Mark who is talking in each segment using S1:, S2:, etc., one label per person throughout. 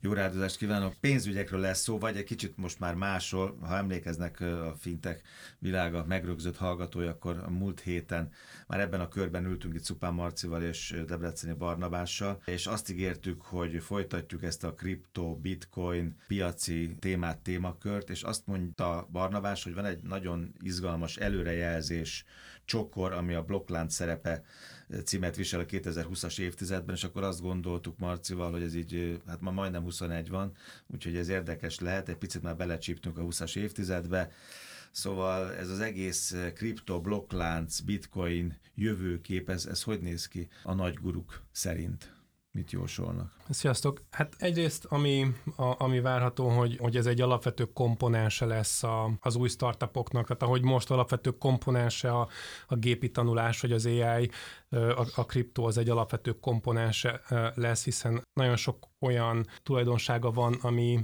S1: Jó rádozást kívánok. Pénzügyekről lesz szó, vagy egy kicsit most már másról. Ha emlékeznek a fintek világa megrögzött hallgatói, akkor a múlt héten már ebben a körben ültünk itt Szupán Marcival és Debreceni Barnabással, és azt ígértük, hogy folytatjuk ezt a kripto, bitcoin piaci témát, témakört, és azt mondta Barnabás, hogy van egy nagyon izgalmas előrejelzés csokor, ami a blokklánc szerepe címet visel a 2020-as évtizedben, és akkor azt gondoltuk Marcival, hogy ez így, hát ma majdnem 21 van, úgyhogy ez érdekes lehet, egy picit már belecsíptünk a 20-as évtizedbe, Szóval ez az egész kripto, blokklánc, bitcoin jövőkép, ez, ez hogy néz ki a nagy guruk szerint? Mit jósolnak?
S2: Sziasztok! Hát egyrészt, ami, a, ami várható, hogy, hogy ez egy alapvető komponense lesz a, az új startupoknak, tehát ahogy most alapvető komponense a, a gépi tanulás, vagy az AI, a, a kriptó az egy alapvető komponense lesz, hiszen nagyon sok olyan tulajdonsága van, ami,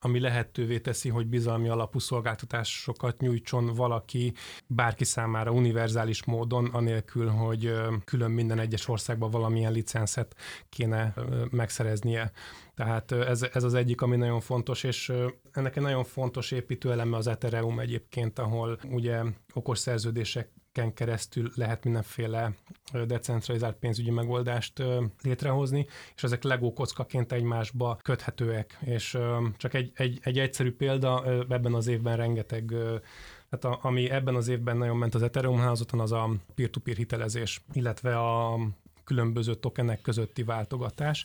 S2: ami lehetővé teszi, hogy bizalmi alapú szolgáltatásokat nyújtson valaki bárki számára univerzális módon, anélkül, hogy külön minden egyes országban valamilyen licenszet kéne megszereznie. Tehát ez, ez az egyik, ami nagyon fontos, és ennek egy nagyon fontos építőeleme az Ethereum egyébként, ahol ugye okos szerződések ken keresztül lehet mindenféle decentralizált pénzügyi megoldást létrehozni, és ezek legó kockaként egymásba köthetőek. És csak egy, egy, egy egyszerű példa, ebben az évben rengeteg tehát a, ami ebben az évben nagyon ment az Ethereum házatan, az a peer-to-peer hitelezés, illetve a különböző tokenek közötti váltogatás.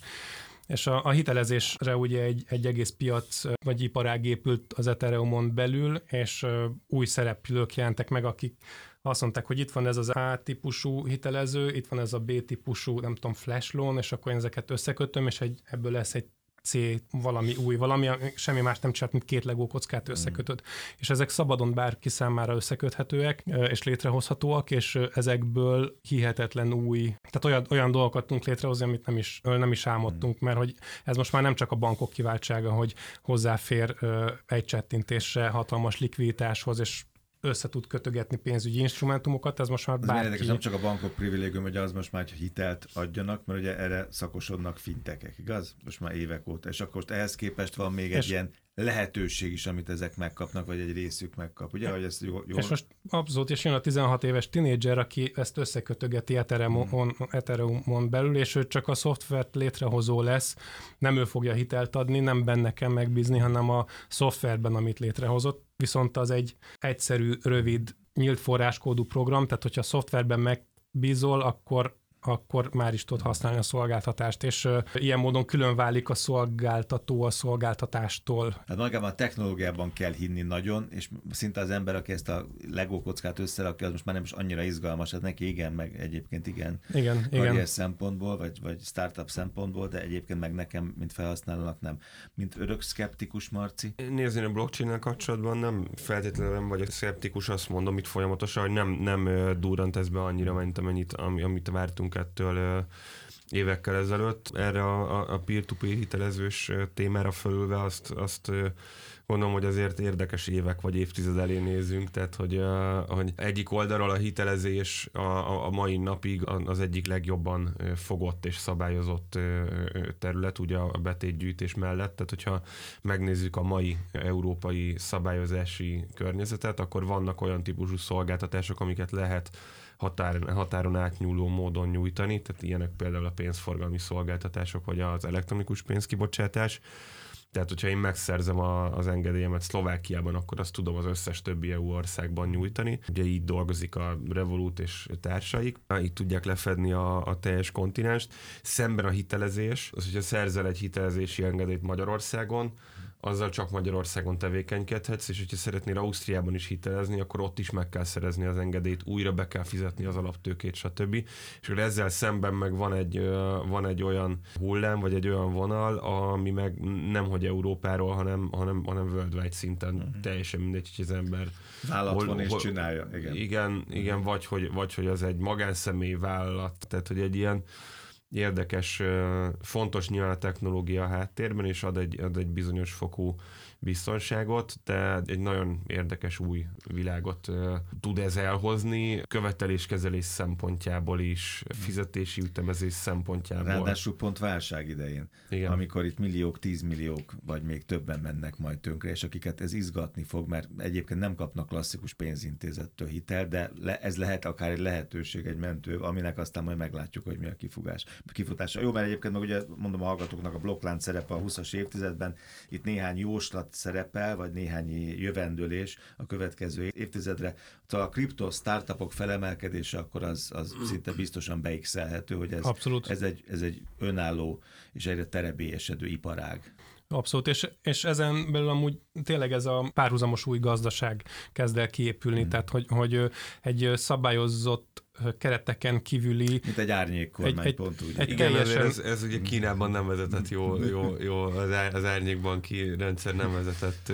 S2: És a, a hitelezésre ugye egy, egy egész piac vagy iparág épült az Ethereumon belül, és új szereplők jelentek meg, akik azt mondták, hogy itt van ez az A-típusú hitelező, itt van ez a B-típusú, nem tudom, flash loan, és akkor én ezeket összekötöm, és egy, ebből lesz egy C valami új, valami, semmi más nem csinált, mint két legó kockát összekötöd. Mm. És ezek szabadon bárki számára összeköthetőek, és létrehozhatóak, és ezekből hihetetlen új, tehát olyan, olyan dolgokat tudunk létrehozni, amit nem is, nem is álmodtunk, mm. mert hogy ez most már nem csak a bankok kiváltsága, hogy hozzáfér egy csettintésre hatalmas likviditáshoz, és össze tud kötögetni pénzügyi instrumentumokat, ez most már bárki...
S1: Ez nem csak a bankok privilégium, hogy az most már, hogy hitelt adjanak, mert ugye erre szakosodnak fintekek, igaz? Most már évek óta. És akkor ehhez képest van még egy ilyen lehetőség is, amit ezek megkapnak, vagy egy részük megkap. Ugye, hogy ezt jól,
S2: jól... És most abszolút, és jön a 16 éves tinédzser, aki ezt összekötögeti Ethereumon, hmm. Ethereumon belül, és ő csak a szoftvert létrehozó lesz, nem ő fogja hitelt adni, nem benne kell megbízni, hanem a szoftverben, amit létrehozott viszont az egy egyszerű, rövid, nyílt forráskódú program, tehát hogyha a szoftverben megbízol, akkor akkor már is tud használni a szolgáltatást, és uh, ilyen módon külön válik a szolgáltató a szolgáltatástól.
S1: Hát magában a technológiában kell hinni nagyon, és szinte az ember, aki ezt a Lego kockát összerakja, az most már nem is annyira izgalmas, hát neki igen, meg egyébként igen.
S2: Igen, igen.
S1: szempontból, vagy, vagy startup szempontból, de egyébként meg nekem, mint felhasználónak nem. Mint örök szkeptikus, Marci?
S3: Nézni a blockchain kapcsolatban nem feltétlenül nem vagyok szkeptikus, azt mondom itt folyamatosan, hogy nem, nem durrant ez be annyira, mint amennyit, amit vártunk beszéltünk ettől évekkel ezelőtt. Erre a, a peer-to-peer hitelezős témára fölülve azt, azt gondolom, hogy azért érdekes évek vagy évtized elé nézünk, tehát hogy, hogy egyik oldalról a hitelezés a, a mai napig az egyik legjobban fogott és szabályozott terület, ugye a betétgyűjtés mellett, tehát hogyha megnézzük a mai európai szabályozási környezetet, akkor vannak olyan típusú szolgáltatások, amiket lehet határ, határon átnyúló módon nyújtani, tehát ilyenek például a pénzforgalmi szolgáltatások, vagy az elektronikus pénzkibocsátás. Tehát, hogyha én megszerzem a, az engedélyemet Szlovákiában, akkor azt tudom az összes többi EU országban nyújtani. Ugye így dolgozik a Revolut és társaik, így tudják lefedni a, a teljes kontinenst. Szemben a hitelezés, az, hogyha szerzel egy hitelezési engedélyt Magyarországon, azzal csak Magyarországon tevékenykedhetsz, és hogyha szeretnél Ausztriában is hitelezni, akkor ott is meg kell szerezni az engedélyt, újra be kell fizetni az alaptőkét, stb. És akkor ezzel szemben meg van egy, van egy olyan hullám, vagy egy olyan vonal, ami meg nem hogy Európáról, hanem, hanem, hanem worldwide szinten uh-huh. teljesen mindegy, hogy az ember
S1: vállalat hol, van és hol, csinálja. Igen,
S3: igen, igen vagy, hogy, vagy hogy az egy magánszemély vállalat, tehát hogy egy ilyen érdekes, fontos nyilván a technológia háttérben, és ad egy, ad egy bizonyos fokú biztonságot, de egy nagyon érdekes új világot tud ez elhozni, követeléskezelés szempontjából is, fizetési ütemezés szempontjából.
S1: Ráadásul pont válság idején, Igen. amikor itt milliók, tízmilliók, vagy még többen mennek majd tönkre, és akiket ez izgatni fog, mert egyébként nem kapnak klasszikus pénzintézettől hitel, de le, ez lehet akár egy lehetőség, egy mentő, aminek aztán majd meglátjuk, hogy mi a kifugás, kifutása. Jó, mert egyébként meg ugye mondom a hallgatóknak a blokklánc szerepe a 20-as évtizedben, itt néhány jóslat szerepel, vagy néhány jövendőlés a következő évtizedre. Ha a kripto startupok felemelkedése, akkor az, az szinte biztosan beixelhető, hogy ez,
S2: Abszolút.
S1: ez, egy, ez egy önálló és egyre terebélyesedő iparág.
S2: Abszolút, és, és ezen belül amúgy tényleg ez a párhuzamos új gazdaság kezd el kiépülni, mm. tehát hogy, hogy egy szabályozott kereteken kívüli...
S1: Mint egy árnyék kormány, egy, pont úgy.
S3: Egy Igen, teljesen... ez, ez ugye Kínában nem vezetett jó, jó, jó az, ár, az árnyékbanki rendszer nem vezetett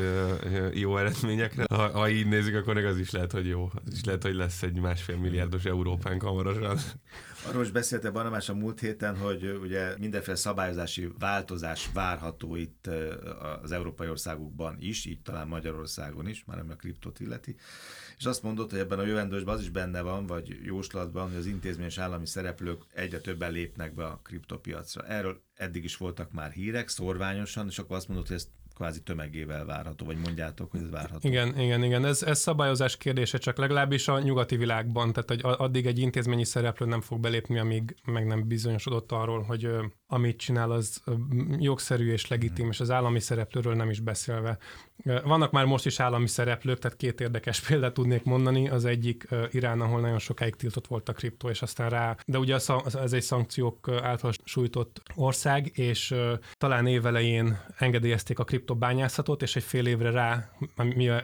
S3: jó eredményekre. Ha, ha így nézzük, akkor meg az is lehet, hogy jó. Az is lehet, hogy lesz egy másfél milliárdos Európánk hamarosan.
S1: Arról is beszélte Barnabás a múlt héten, hogy ugye mindenféle szabályozási változás várható itt az európai országokban is, így talán Magyarországon is, már nem a kriptot illeti. És azt mondott, hogy ebben a jövendősben az is benne van, vagy jóslatban, hogy az intézményes állami szereplők egyre többen lépnek be a kriptopiacra. Erről eddig is voltak már hírek, szorványosan, és akkor azt mondott, hogy ezt kvázi tömegével várható, vagy mondjátok, hogy ez várható.
S2: Igen, igen, igen. Ez, ez szabályozás kérdése, csak legalábbis a nyugati világban, tehát hogy addig egy intézményi szereplő nem fog belépni, amíg meg nem bizonyosodott arról, hogy amit csinál, az jogszerű és legitim, hmm. és az állami szereplőről nem is beszélve. Vannak már most is állami szereplők, tehát két érdekes példát tudnék mondani. Az egyik Irán, ahol nagyon sokáig tiltott volt a kriptó, és aztán rá, de ugye ez egy szankciók által sújtott ország, és talán évelején engedélyezték a kriptobányászatot, és egy fél évre rá,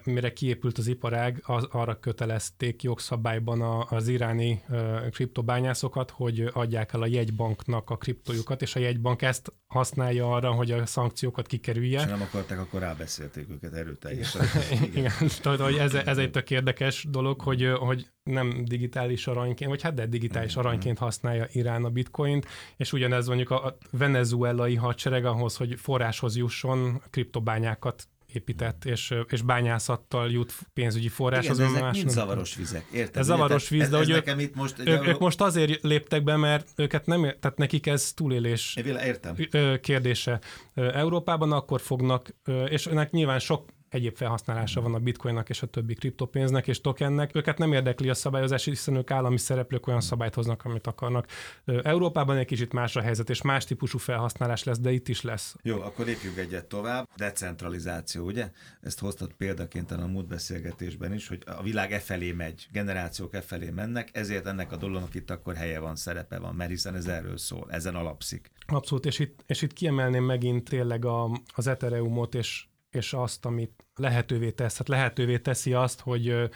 S2: mire kiépült az iparág, az, arra kötelezték jogszabályban az iráni kriptobányászokat, hogy adják el a jegybanknak a kriptojukat, és a jegybank ezt használja arra, hogy a szankciókat kikerülje. És
S1: nem akarták, akkor rábeszélték őket erőteljesen.
S2: Igen, tudod, hogy ez, ez egy tök érdekes dolog, hogy, hogy nem digitális aranyként, vagy hát de digitális aranyként használja Irán a bitcoint, és ugyanez mondjuk a venezuelai hadsereg ahhoz, hogy forráshoz jusson, kriptobányákat épített, és, és bányászattal jut pénzügyi forráshoz.
S1: Igen, ezek mind zavaros vizek, érted?
S2: Ez zavaros víz, de hogy ők, itt most, ők, ők most azért léptek be, mert őket nem, tehát nekik ez túlélés
S1: Értem.
S2: kérdése. Európában akkor fognak, és önnek nyilván sok egyéb felhasználása van a bitcoinnak és a többi kriptopénznek és tokennek. Őket nem érdekli a szabályozás, hiszen ők állami szereplők olyan szabályt hoznak, amit akarnak. Európában egy kicsit más a helyzet, és más típusú felhasználás lesz, de itt is lesz.
S1: Jó, akkor lépjünk egyet tovább. Decentralizáció, ugye? Ezt hoztad példaként a múlt beszélgetésben is, hogy a világ e felé megy, generációk e felé mennek, ezért ennek a dolognak itt akkor helye van, szerepe van, mert hiszen ez erről szól, ezen alapszik.
S2: Abszolút, és itt, és itt kiemelném megint tényleg a, az Ethereumot, és és azt, amit lehetővé tesz. Hát lehetővé teszi azt, hogy,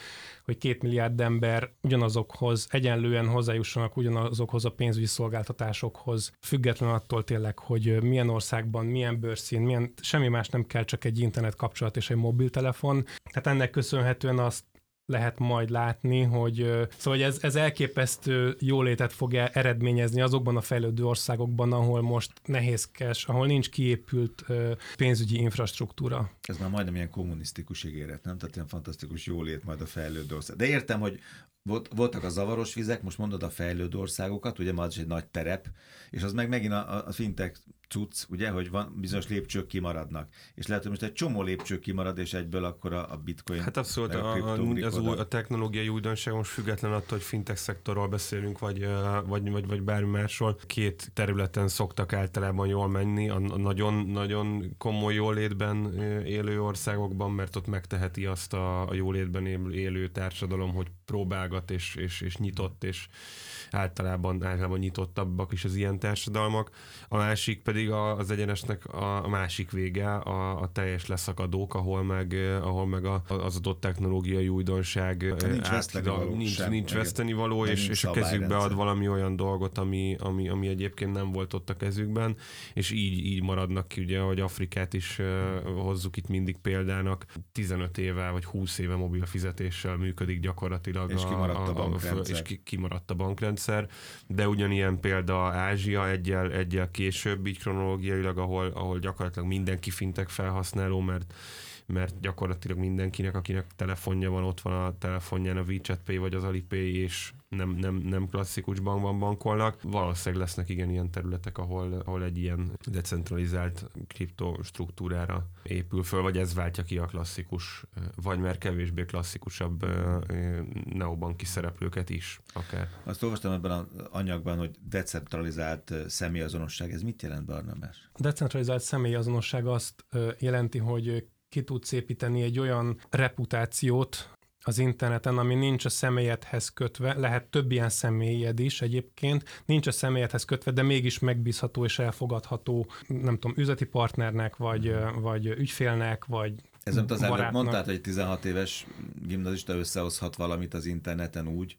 S2: hogy két milliárd ember ugyanazokhoz, egyenlően hozzájussanak ugyanazokhoz a pénzügyi szolgáltatásokhoz, független attól tényleg, hogy milyen országban, milyen bőrszín, milyen, semmi más nem kell, csak egy internet kapcsolat és egy mobiltelefon. Tehát ennek köszönhetően azt lehet majd látni, hogy szóval ez, ez elképesztő jólétet fog eredményezni azokban a fejlődő országokban, ahol most nehézkes, ahol nincs kiépült pénzügyi infrastruktúra.
S1: Ez már majdnem ilyen kommunisztikus ígéret, nem? Tehát ilyen fantasztikus jólét majd a fejlődő ország. De értem, hogy volt, voltak a zavaros vizek, most mondod a fejlődő országokat, ugye már is egy nagy terep, és az meg megint a, a fintech cucc, ugye, hogy van bizonyos lépcsők kimaradnak. És lehet, hogy most egy csomó lépcső kimarad, és egyből akkor a, a bitcoin.
S3: Hát abszolút, a, a, az új, a technológiai újdonság most független attól, hogy fintech szektorról beszélünk, vagy, vagy, vagy, vagy bármi másról. Két területen szoktak általában jól menni, a nagyon-nagyon komoly jólétben élő országokban, mert ott megteheti azt a, a jólétben élő társadalom, hogy próbálgat és, és, és nyitott, és általában, általában nyitottabbak is az ilyen társadalmak. A másik pedig pedig az egyenesnek a másik vége, a, a teljes leszakadók, ahol meg, ahol meg a, az adott technológiai újdonság
S1: nincs veszteni való,
S3: nincs,
S1: sem,
S3: nincs veszteni való, és, és a kezükbe ad valami olyan dolgot, ami, ami, ami egyébként nem volt ott a kezükben, és így, így maradnak ki, ugye, hogy Afrikát is uh, hozzuk itt mindig példának, 15 éve vagy 20 éve mobil fizetéssel működik gyakorlatilag
S1: és kimaradt a, a, a,
S3: a és ki, kimaradt a bankrendszer, de ugyanilyen példa Ázsia egyel, egyel később, így kronológiailag, ahol, ahol gyakorlatilag mindenki fintek felhasználó, mert mert gyakorlatilag mindenkinek, akinek telefonja van, ott van a telefonján a WeChat Pay vagy az Alipay, és nem, nem, nem klasszikus bankban bankolnak. Valószínűleg lesznek igen ilyen területek, ahol, ahol egy ilyen decentralizált kriptostruktúrára épül föl, vagy ez váltja ki a klasszikus, vagy mert kevésbé klasszikusabb neobanki szereplőket is akár.
S1: Azt olvastam ebben az anyagban, hogy decentralizált személyazonosság. Ez mit jelent, Barnabás?
S2: Decentralizált személyazonosság azt jelenti, hogy ki tudsz építeni egy olyan reputációt az interneten, ami nincs a személyedhez kötve, lehet több ilyen személyed is egyébként, nincs a személyedhez kötve, de mégis megbízható és elfogadható, nem tudom, üzleti partnernek, vagy, vagy ügyfélnek, vagy
S1: ez nem az előbb mondtad, hogy 16 éves gimnazista összehozhat valamit az interneten úgy,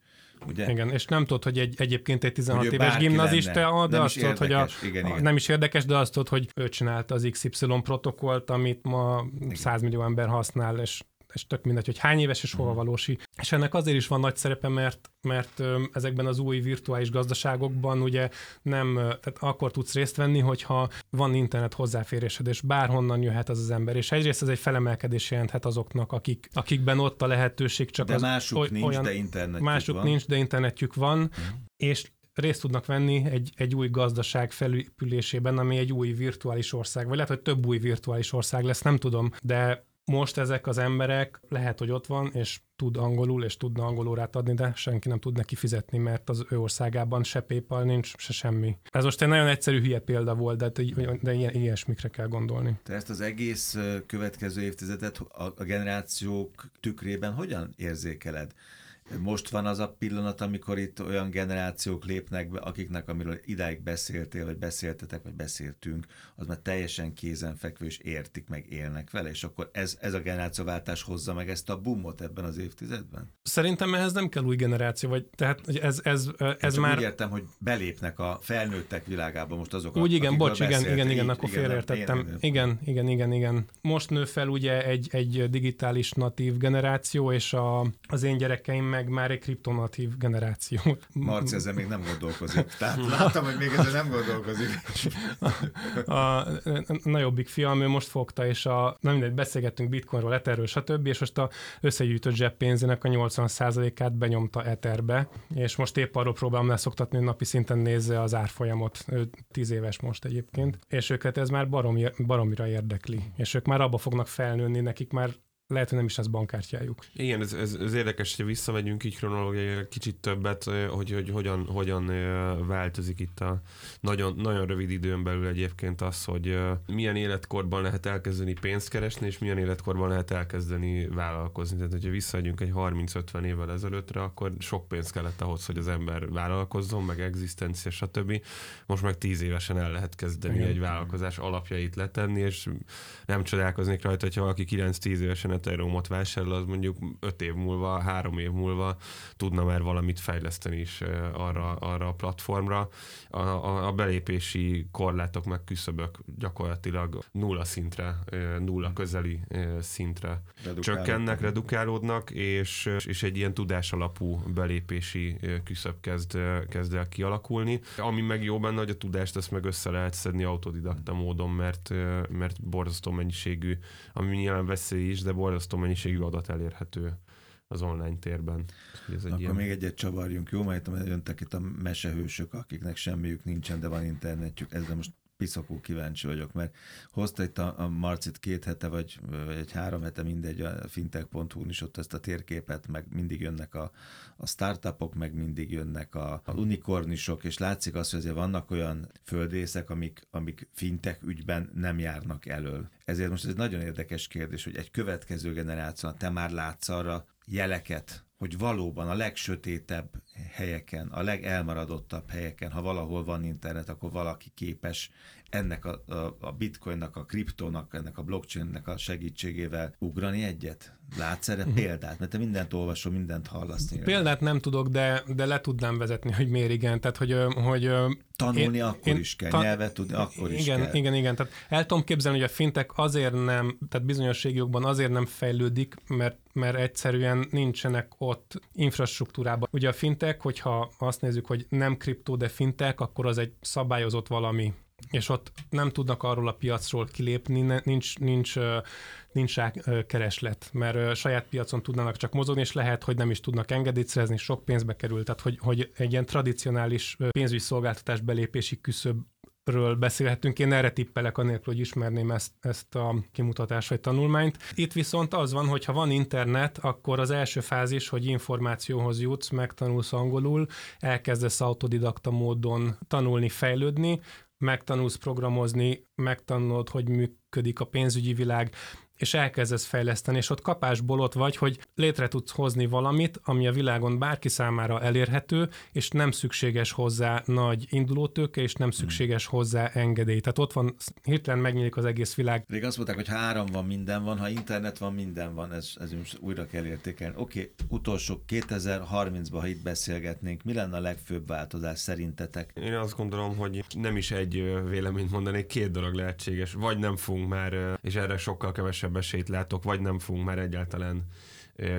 S1: Ugye?
S2: Igen, és nem tudod, hogy egy, egyébként egy 16 hogy éves gimnazista, de nem azt tudod, hogy a, igen, igen. nem is érdekes, de azt tudod, hogy ő csinálta az XY protokollt, amit ma igen. 100 millió ember használ, és és tök mindegy, hogy hány éves és hova mhm. valósi. És ennek azért is van nagy szerepe, mert, mert ezekben az új virtuális gazdaságokban ugye nem, tehát akkor tudsz részt venni, hogyha van internet hozzáférésed, és bárhonnan jöhet az az ember. És egyrészt ez egy felemelkedés jelenthet azoknak, akik, akikben ott a lehetőség csak
S1: de
S2: az,
S1: másuk oly, nincs, olyan, de internetjük
S2: másuk
S1: van.
S2: nincs, de internetjük van, uh-huh. és részt tudnak venni egy, egy új gazdaság felépülésében, ami egy új virtuális ország, vagy lehet, hogy több új virtuális ország lesz, nem tudom, de most ezek az emberek lehet, hogy ott van, és tud angolul, és tudna angolórát adni, de senki nem tud neki fizetni, mert az ő országában se PayPal nincs, se semmi. Ez most egy nagyon egyszerű hülye példa volt, de, de ilyen, ilyesmikre kell gondolni.
S1: Te ezt az egész következő évtizedet a generációk tükrében hogyan érzékeled? Most van az a pillanat, amikor itt olyan generációk lépnek be, akiknek, amiről idáig beszéltél, vagy beszéltetek, vagy beszéltünk, az már teljesen kézenfekvő, és értik, meg élnek vele, és akkor ez, ez a generációváltás hozza meg ezt a bumot ebben az évtizedben?
S2: Szerintem ehhez nem kell új generáció, vagy tehát ez, ez, ez már...
S1: Úgy értem, hogy belépnek a felnőttek világába most azok,
S2: Úgy igen, bocs, igen, igen, igen, akkor félreértettem. Igen, igen, igen, igen. Most nő fel ugye egy, egy digitális natív generáció, és a, az én gyerekeim meg már egy kriptonatív generáció.
S1: Marci ezzel még nem gondolkozik. Tehát láttam, hogy még ezzel nem gondolkozik.
S2: a, a, a nagyobbik fiam, ő most fogta, és a, nem mindegy, beszélgettünk bitcoinról, etherről, stb., és most a összegyűjtött zseppénzének a 80%-át benyomta etherbe, és most épp arról próbálom leszoktatni, hogy napi szinten nézze az árfolyamot. Ő 10 éves most egyébként, és őket ez már baromi, baromira érdekli, és ők már abba fognak felnőni, nekik már lehet, hogy nem is lesz bankkártyájuk.
S3: Igen, ez, ez, ez érdekes, hogy visszamegyünk így kronológiai kicsit többet, hogy, hogy hogyan, hogyan változik itt a nagyon, nagyon rövid időn belül egyébként az, hogy milyen életkorban lehet elkezdeni pénzt keresni, és milyen életkorban lehet elkezdeni vállalkozni. Tehát, hogyha visszamegyünk egy 30-50 évvel ezelőttre, akkor sok pénz kellett ahhoz, hogy az ember vállalkozzon, meg egzisztencia, stb. Most meg 10 évesen el lehet kezdeni Igen. egy vállalkozás alapjait letenni, és nem csodálkoznék rajta, hogyha valaki 9-10 évesen Ethereumot vásárol, az mondjuk 5 év múlva, 3 év múlva tudna már valamit fejleszteni is arra, arra a platformra. A, a, a belépési korlátok meg küszöbök gyakorlatilag nulla szintre, nulla közeli szintre csökkennek, redukálódnak, és, és egy ilyen tudás alapú belépési küszöb kezd, kezd el kialakulni. Ami meg jó benne, hogy a tudást ezt meg össze lehet szedni autodidakta módon, mert, mert borzasztó mennyiségű, ami nyilván veszély is, de borzasztó borzasztó mennyiségű adat elérhető az online térben.
S1: Ez egy Akkor ilyen... még egyet csavarjunk, jó? Mert jöntek itt a mesehősök, akiknek semmiük nincsen, de van internetjük. Ezzel most piszakú kíváncsi vagyok, mert hozta itt a, a Marcit két hete, vagy, vagy egy három hete, mindegy, a fintech.hu-n is ott ezt a térképet, meg mindig jönnek a, a startupok, meg mindig jönnek a, a unikornisok, és látszik az, hogy azért vannak olyan földrészek, amik, amik fintech ügyben nem járnak elől. Ezért most ez egy nagyon érdekes kérdés, hogy egy következő generáció, te már látsz arra jeleket, hogy valóban a legsötétebb helyeken, a legelmaradottabb helyeken, ha valahol van internet, akkor valaki képes ennek a, a, a bitcoinnak, a kriptónak, ennek a blockchainnek a segítségével ugrani egyet? Látsz erre uh-huh. példát? Mert te mindent olvasol, mindent hallasz.
S2: Példát nem tudok, de, de le tudnám vezetni, hogy miért igen. Tehát, hogy, hogy
S1: Tanulni én, akkor én, is kell, ta, nyelvet tudni akkor is
S2: igen,
S1: kell.
S2: Igen, igen, tehát el tudom képzelni, hogy a fintek azért nem, tehát bizonyos régiókban azért nem fejlődik, mert, mert egyszerűen nincsenek ott infrastruktúrában. Ugye a fintek, hogyha azt nézzük, hogy nem kriptó, de fintek, akkor az egy szabályozott valami. És ott nem tudnak arról a piacról kilépni, nincs, nincs, nincs rá kereslet, mert saját piacon tudnának csak mozogni, és lehet, hogy nem is tudnak engedélyt szerezni, sok pénzbe kerül, tehát hogy, hogy egy ilyen tradicionális pénzügyi szolgáltatás belépési küszöb ről beszélhetünk. Én erre tippelek, anélkül, hogy ismerném ezt, ezt a kimutatást vagy tanulmányt. Itt viszont az van, hogy ha van internet, akkor az első fázis, hogy információhoz jutsz, megtanulsz angolul, elkezdesz autodidakta módon tanulni, fejlődni, megtanulsz programozni, megtanulod, hogy működik a pénzügyi világ, és elkezdesz fejleszteni, és ott kapásból ott vagy, hogy létre tudsz hozni valamit, ami a világon bárki számára elérhető, és nem szükséges hozzá nagy indulótőke, és nem szükséges hozzá engedély. Tehát ott van, hirtelen megnyílik az egész világ.
S1: Rég azt mondták, hogy ha áram van, minden van, ha internet van, minden van, ez, ez most újra kell értékelni. Oké, okay, utolsó 2030-ban, ha itt beszélgetnénk, mi lenne a legfőbb változás szerintetek?
S3: Én azt gondolom, hogy nem is egy véleményt mondanék, két dolog lehetséges. Vagy nem fogunk már, és erre sokkal kevesebb kevesebb esélyt látok, vagy nem fogunk már egyáltalán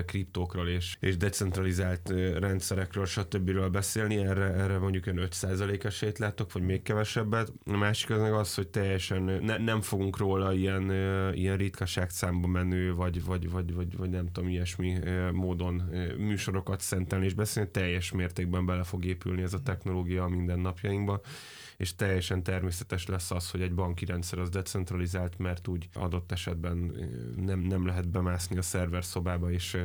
S3: kriptókról és, és decentralizált rendszerekről, stb. beszélni, erre, erre mondjuk ön 5% esélyt látok, vagy még kevesebbet. A másik az meg az, hogy teljesen ne, nem fogunk róla ilyen, ilyen ritkaság számba menő, vagy, vagy, vagy, vagy, vagy nem tudom, ilyesmi módon műsorokat szentelni és beszélni, teljes mértékben bele fog épülni ez a technológia a mindennapjainkba és teljesen természetes lesz az, hogy egy banki rendszer az decentralizált, mert úgy adott esetben nem, nem lehet bemászni a szerver szobába és,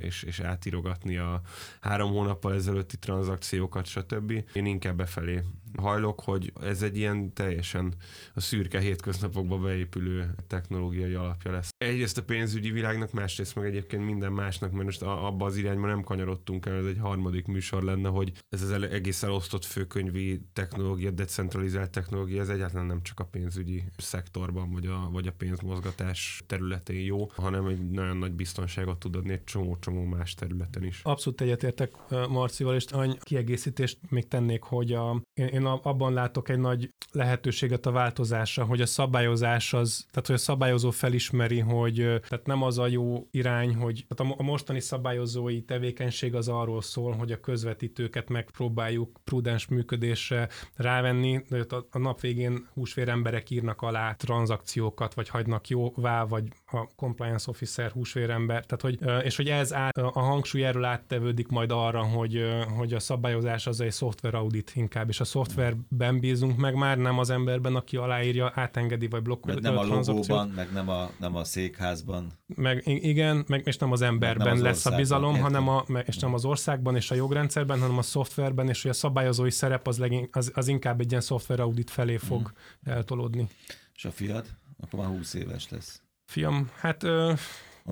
S3: és, és átírogatni a három hónappal ezelőtti tranzakciókat, stb. Én inkább befelé hajlok, hogy ez egy ilyen teljesen a szürke hétköznapokba beépülő technológiai alapja lesz. Egyrészt a pénzügyi világnak, másrészt meg egyébként minden másnak, mert most abba az irányba nem kanyarodtunk el, ez egy harmadik műsor lenne, hogy ez az egész elosztott főkönyvi technológia, decentralizált technológia, ez egyáltalán nem csak a pénzügyi szektorban, vagy a, vagy a pénzmozgatás területén jó, hanem egy nagyon nagy biztonságot tud adni egy csomó-csomó más területen is.
S2: Abszolút egyetértek Marcival, és annyi kiegészítést még tennék, hogy a, én, én abban látok egy nagy lehetőséget a változásra, hogy a szabályozás az, tehát hogy a szabályozó felismeri, hogy tehát nem az a jó irány, hogy tehát a mostani szabályozói tevékenység az arról szól, hogy a közvetítőket megpróbáljuk prudens működésre rávenni, de a, a nap végén húsvér emberek írnak alá tranzakciókat, vagy hagynak jóvá, vagy a compliance officer húsvérember, tehát hogy, és hogy ez át, a hangsúly erről áttevődik majd arra, hogy, hogy a szabályozás az egy szoftver audit inkább, és a szoftverben bízunk meg már, nem az emberben, aki aláírja, átengedi, vagy blokkolja.
S1: Nem a, a logóban, meg nem a, nem a székházban.
S2: Meg igen, meg, és nem az emberben nem az lesz a bizalom, hanem a, és nem az országban és a jogrendszerben, hanem a szoftverben, és hogy a szabályozói szerep az, legin, az, az inkább egy ilyen szoftver audit felé fog hmm. eltolódni.
S1: És a fiad? Akkor már 20 éves lesz.
S2: Fiam, hát ö,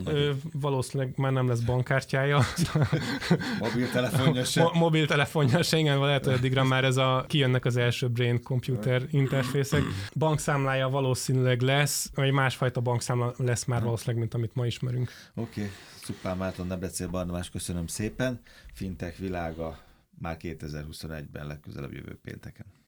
S2: ö, valószínűleg már nem lesz bankkártyája.
S1: Mobiltelefonja se. Mo-
S2: mobiltelefonja se, igen, lehet, hogy addigra már ez a, kijönnek az első brain computer interfészek. Bankszámlája valószínűleg lesz, vagy másfajta bankszámla lesz már valószínűleg, mint amit ma ismerünk.
S1: Oké, okay. Szupán Márton, Nebrecél Barnabás, köszönöm szépen. Fintech világa már 2021-ben legközelebb jövő pénteken.